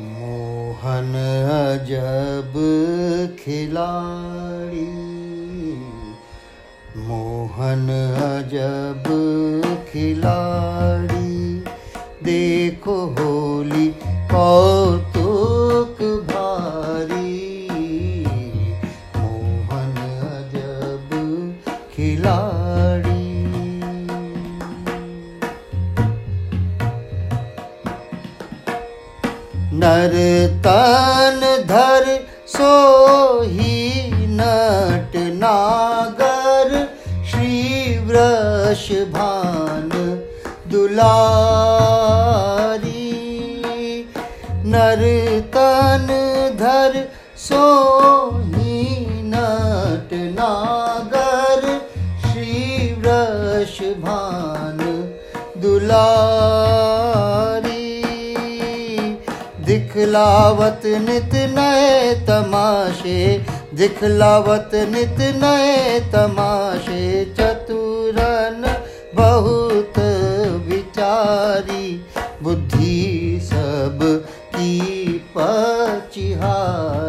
मोहन अजब खिलाड़ी मोहन अजब खिलाड़ी देखो होली कौतुक नर तन धर सोही नट नागर श्री वृष भान दुलारी। नर तन धर सोही नट नागर श्री वृष भान दुलारी दिखलावत नित नए तमाशे दिखलावत नित नए तमाशे चतुरन बहुत विचारी बुद्धि सब की पचिहारी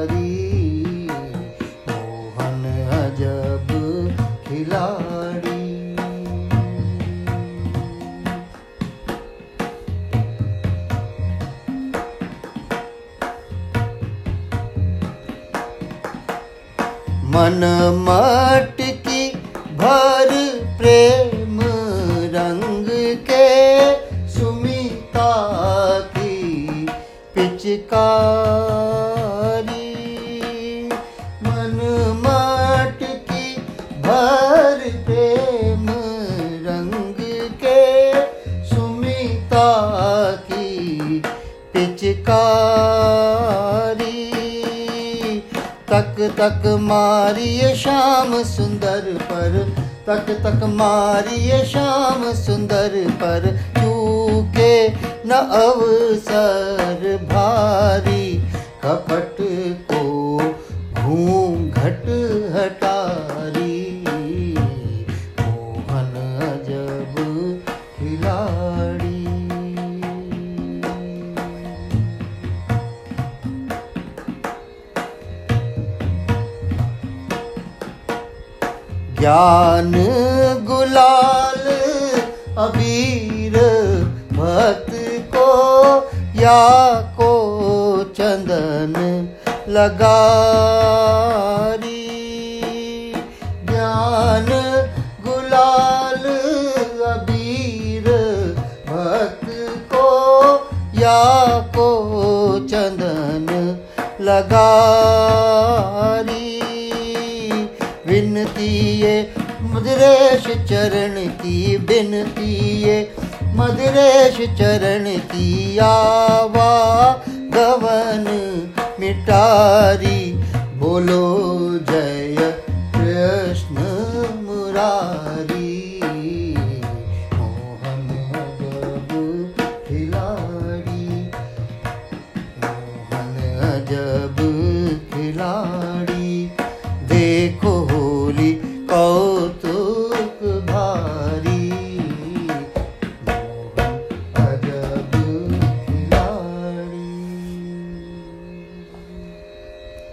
मन मटकी भर प्रेम रंग के सुमिता की पिचकारी। मन मटकी भर प्रेम रंग के सुमिता की पिचकारी। तक तक मारिए शाम सुंदर पर। तक तक मारिए शाम सुंदर पर। चूके न अवसर ज्ञान गुलाल अबीर भक्त को या को चंदन लगारी। ज्ञान गुलाल अबीर भक्त को या को चंदन लगारी। विनती ये मदरेश चरण की बिनती ये मदरेश चरण गवन मिटारी बोलो जय